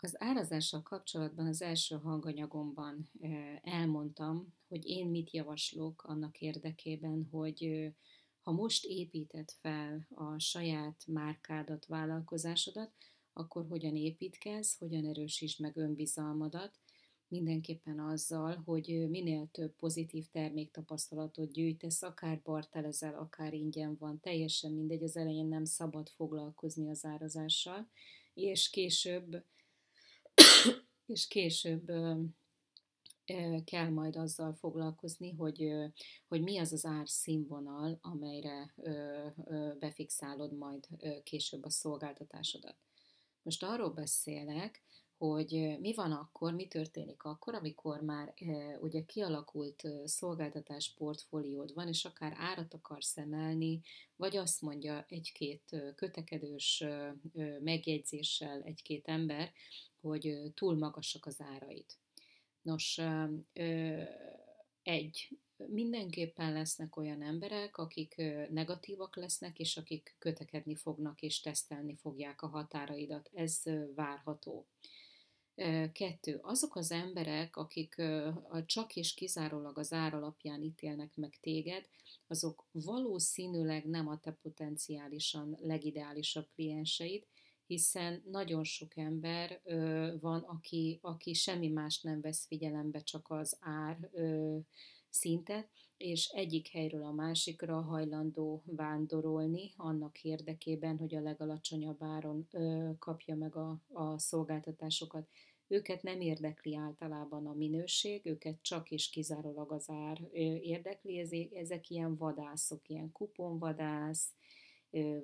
Az árazással kapcsolatban az első hanganyagomban elmondtam, hogy én mit javaslok annak érdekében, hogy ha most építed fel a saját márkádat, vállalkozásodat, akkor hogyan építkez, hogyan erősítsd meg önbizalmadat, mindenképpen azzal, hogy minél több pozitív terméktapasztalatot gyűjtesz, akár bartelezel, akár ingyen van, teljesen mindegy, az elején nem szabad foglalkozni az árazással, és később és később kell majd azzal foglalkozni, hogy, hogy mi az az árszínvonal, amelyre befixálod majd később a szolgáltatásodat. Most arról beszélek, hogy mi van akkor, mi történik akkor, amikor már ugye kialakult szolgáltatás portfóliód van, és akár árat akarsz emelni, vagy azt mondja egy-két kötekedős megjegyzéssel egy-két ember, hogy túl magasak az áraid. Nos, egy, mindenképpen lesznek olyan emberek, akik negatívak lesznek, és akik kötekedni fognak, és tesztelni fogják a határaidat. Ez várható. Kettő, azok az emberek, akik csak és kizárólag az ár alapján ítélnek meg téged, azok valószínűleg nem a te potenciálisan legideálisabb klienseid, hiszen nagyon sok ember van, aki, aki semmi más nem vesz figyelembe, csak az ár szintet, és egyik helyről a másikra hajlandó vándorolni annak érdekében, hogy a legalacsonyabb áron ö, kapja meg a, a szolgáltatásokat. Őket nem érdekli általában a minőség, őket csak és kizárólag az ár érdekli, ezek ilyen vadászok, ilyen kuponvadász,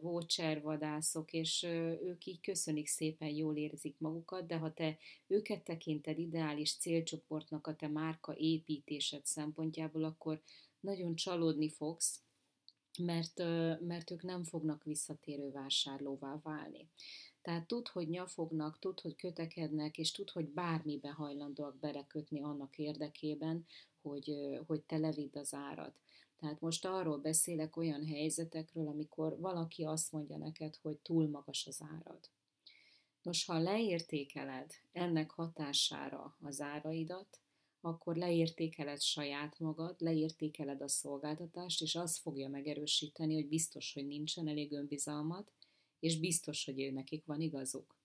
voucher vadászok, és ők így köszönik szépen, jól érzik magukat, de ha te őket tekinted ideális célcsoportnak a te márka építésed szempontjából, akkor nagyon csalódni fogsz, mert, mert ők nem fognak visszatérő vásárlóvá válni. Tehát tud, hogy nyafognak, tud, hogy kötekednek, és tud, hogy bármibe hajlandóak belekötni annak érdekében, hogy, hogy te levidd az árat. Tehát most arról beszélek olyan helyzetekről, amikor valaki azt mondja neked, hogy túl magas az árad. Nos, ha leértékeled ennek hatására az áraidat, akkor leértékeled saját magad, leértékeled a szolgáltatást, és az fogja megerősíteni, hogy biztos, hogy nincsen elég önbizalmat, és biztos, hogy ő nekik van igazuk.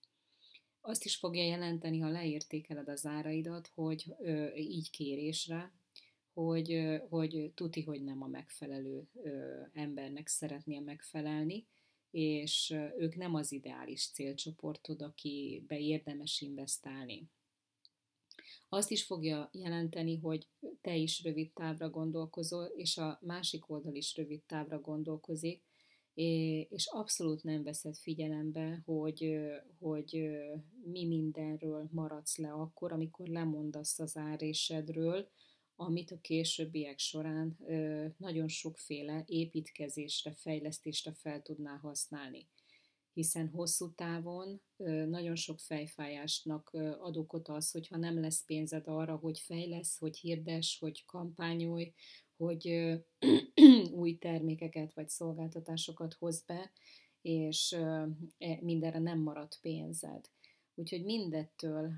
Azt is fogja jelenteni, ha leértékeled az áraidat, hogy ö, így kérésre, hogy, hogy tuti, hogy nem a megfelelő embernek szeretnél megfelelni, és ők nem az ideális célcsoportod, akibe érdemes investálni. Azt is fogja jelenteni, hogy te is rövid távra gondolkozol, és a másik oldal is rövid távra gondolkozik, és abszolút nem veszed figyelembe, hogy, hogy mi mindenről maradsz le akkor, amikor lemondasz az árésedről, amit a későbbiek során nagyon sokféle építkezésre, fejlesztésre fel tudná használni. Hiszen hosszú távon nagyon sok fejfájásnak ad okot az, hogyha nem lesz pénzed arra, hogy fejlesz, hogy hirdes, hogy kampányolj, hogy új termékeket vagy szolgáltatásokat hoz be, és e, mindenre nem marad pénzed. Úgyhogy mindettől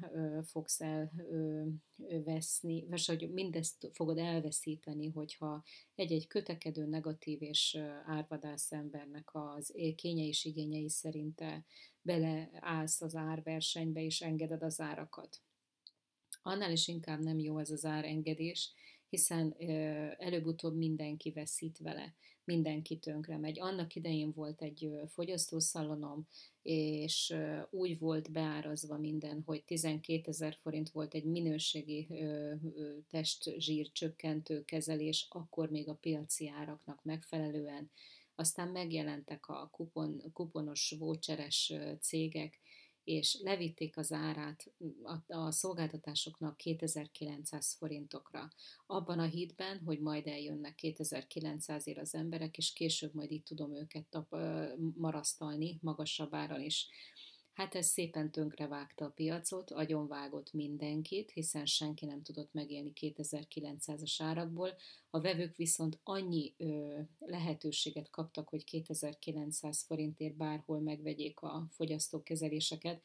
fogsz elveszni, vagy hogy mindezt fogod elveszíteni, hogyha egy-egy kötekedő, negatív és árvadász embernek az kényei és igényei szerint beleállsz az árversenybe és engeded az árakat. Annál is inkább nem jó ez az árengedés, hiszen előbb-utóbb mindenki veszít vele, mindenki tönkre megy. Annak idején volt egy fogyasztószalonom, és úgy volt beárazva minden, hogy 12 ezer forint volt egy minőségi testzsír csökkentő kezelés, akkor még a piaci áraknak megfelelően. Aztán megjelentek a kupon, kuponos voucheres cégek, és levitték az árát a, a szolgáltatásoknak 2900 forintokra. Abban a hitben, hogy majd eljönnek 2900-ért az emberek, és később majd itt tudom őket tap, marasztalni magasabb áron is. Hát ez szépen tönkre vágta a piacot, agyonvágott mindenkit, hiszen senki nem tudott megélni 2900-as árakból. A vevők viszont annyi ö, lehetőséget kaptak, hogy 2900 forintért bárhol megvegyék a fogyasztókezeléseket,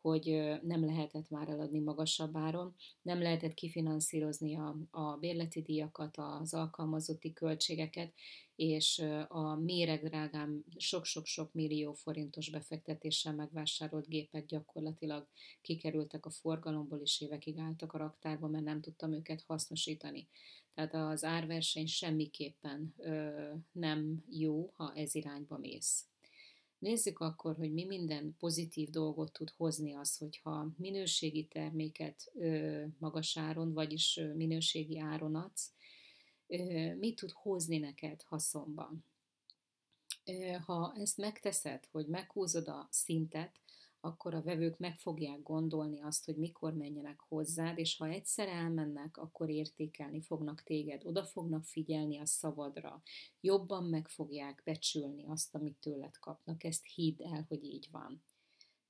hogy nem lehetett már eladni magasabb áron, nem lehetett kifinanszírozni a, a bérleti díjakat, az alkalmazotti költségeket, és a méregdrágán sok-sok-sok millió forintos befektetéssel megvásárolt gépek gyakorlatilag kikerültek a forgalomból, és évekig álltak a raktárba, mert nem tudtam őket hasznosítani. Tehát az árverseny semmiképpen ö, nem jó, ha ez irányba mész. Nézzük akkor, hogy mi minden pozitív dolgot tud hozni az, hogyha minőségi terméket ö, magas áron, vagyis minőségi áron adsz, ö, mit tud hozni neked haszonban. Ha ezt megteszed, hogy meghúzod a szintet, akkor a vevők meg fogják gondolni azt, hogy mikor menjenek hozzád, és ha egyszer elmennek, akkor értékelni fognak téged, oda fognak figyelni a szavadra, jobban meg fogják becsülni azt, amit tőled kapnak. Ezt hidd el, hogy így van.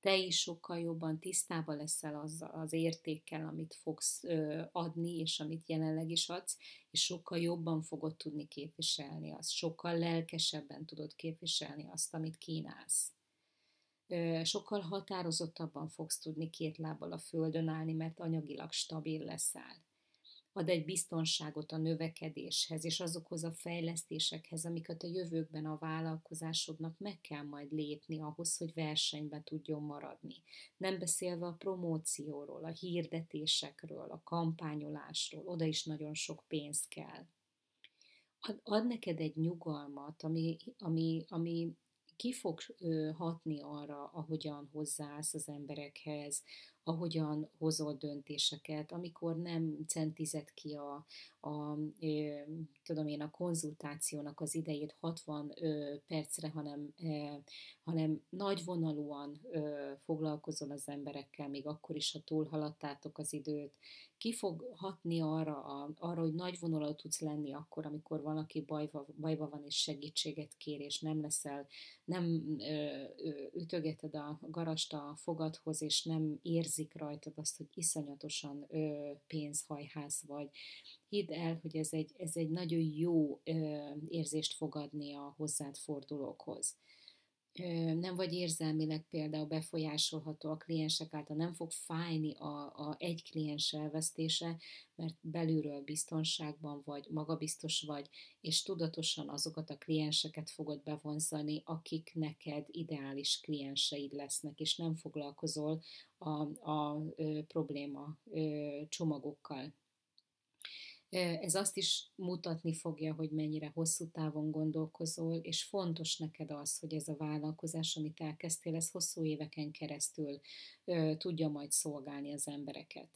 Te is sokkal jobban tisztába leszel az, az értékkel, amit fogsz ö, adni, és amit jelenleg is adsz, és sokkal jobban fogod tudni képviselni azt, sokkal lelkesebben tudod képviselni azt, amit kínálsz sokkal határozottabban fogsz tudni két lábbal a földön állni, mert anyagilag stabil leszel. Ad egy biztonságot a növekedéshez és azokhoz a fejlesztésekhez, amiket a jövőkben a vállalkozásodnak meg kell majd lépni ahhoz, hogy versenyben tudjon maradni. Nem beszélve a promócióról, a hirdetésekről, a kampányolásról, oda is nagyon sok pénz kell. Ad, ad neked egy nyugalmat, ami, ami, ami ki fog hatni arra, ahogyan hozzáállsz az emberekhez, ahogyan hozol döntéseket, amikor nem centized ki a, a, ö, tudom én, a konzultációnak az idejét 60 ö, percre, hanem, ö, hanem nagyvonalúan ö, foglalkozol az emberekkel, még akkor is, ha túlhaladtátok az időt. Ki fog hatni arra, a, arra hogy nagyvonalú tudsz lenni akkor, amikor valaki bajba, bajba van és segítséget kér, és nem leszel, nem ö, ö, ütögeted a garast a fogadhoz, és nem érzik rajtad azt, hogy iszonyatosan ö, pénzhajház vagy, hidd el, hogy ez egy, ez egy nagyon jó ö, érzést fogadni a hozzád fordulókhoz. Nem vagy érzelmileg például befolyásolható a kliensek által, nem fog fájni a, a egy kliens elvesztése, mert belülről biztonságban vagy, magabiztos vagy, és tudatosan azokat a klienseket fogod bevonzani, akik neked ideális klienseid lesznek, és nem foglalkozol a, a, a probléma ö, csomagokkal. Ez azt is mutatni fogja, hogy mennyire hosszú távon gondolkozol, és fontos neked az, hogy ez a vállalkozás, amit elkezdtél, ez hosszú éveken keresztül tudja majd szolgálni az embereket.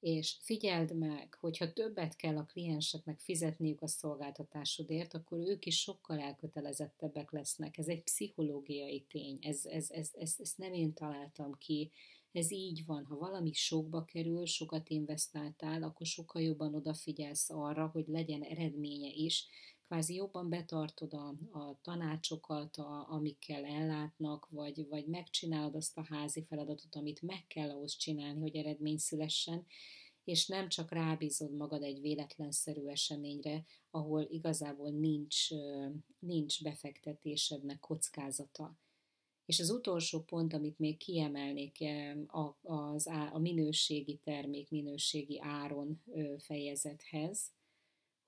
És figyeld meg, hogyha többet kell a klienseknek fizetniük a szolgáltatásodért, akkor ők is sokkal elkötelezettebbek lesznek. Ez egy pszichológiai tény, ez, ez, ez, ez, ezt nem én találtam ki, ez így van, ha valami sokba kerül, sokat investáltál, akkor sokkal jobban odafigyelsz arra, hogy legyen eredménye is, kvázi jobban betartod a, a tanácsokat, a, amikkel ellátnak, vagy, vagy megcsinálod azt a házi feladatot, amit meg kell ahhoz csinálni, hogy eredmény szülessen, és nem csak rábízod magad egy véletlenszerű eseményre, ahol igazából nincs, nincs befektetésednek kockázata. És az utolsó pont, amit még kiemelnék a, az, a minőségi termék, minőségi áron fejezethez,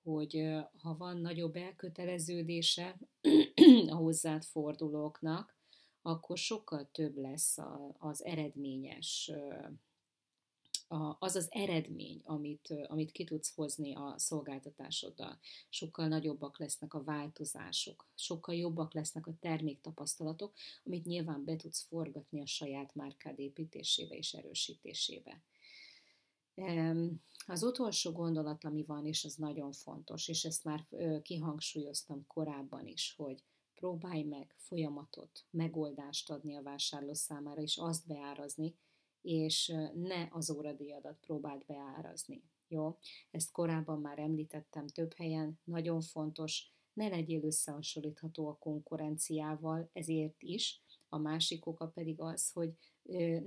hogy ha van nagyobb elköteleződése a hozzád fordulóknak, akkor sokkal több lesz az eredményes az az eredmény, amit, amit ki tudsz hozni a szolgáltatásoddal. Sokkal nagyobbak lesznek a változások, sokkal jobbak lesznek a terméktapasztalatok, amit nyilván be tudsz forgatni a saját márkád építésébe és erősítésébe. Az utolsó gondolat, ami van, és az nagyon fontos, és ezt már kihangsúlyoztam korábban is, hogy próbálj meg folyamatot, megoldást adni a vásárló számára, és azt beárazni, és ne az óradíjadat próbáld beárazni. Jó? Ezt korábban már említettem több helyen, nagyon fontos, ne legyél összehasonlítható a konkurenciával, ezért is a másik oka pedig az, hogy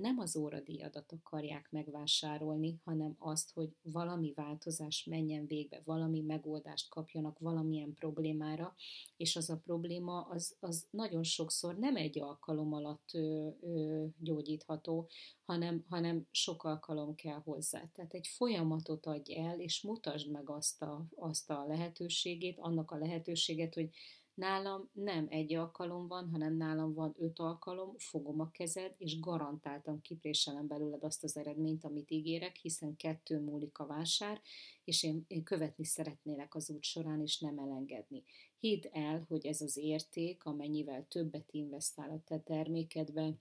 nem az óradíjadat akarják megvásárolni, hanem azt, hogy valami változás menjen végbe, valami megoldást kapjanak valamilyen problémára, és az a probléma az, az nagyon sokszor nem egy alkalom alatt ö, ö, gyógyítható, hanem, hanem sok alkalom kell hozzá. Tehát egy folyamatot adj el, és mutasd meg azt a, azt a lehetőségét, annak a lehetőséget, hogy Nálam nem egy alkalom van, hanem nálam van öt alkalom, fogom a kezed, és garantáltan kipréselem belőled azt az eredményt, amit ígérek, hiszen kettő múlik a vásár, és én, én követni szeretnélek az út során, és nem elengedni. Hidd el, hogy ez az érték, amennyivel többet investál a te termékedbe,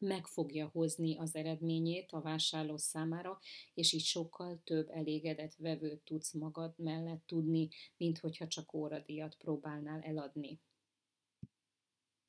meg fogja hozni az eredményét a vásárló számára, és így sokkal több elégedett vevőt tudsz magad mellett tudni, mint hogyha csak óradíjat próbálnál eladni.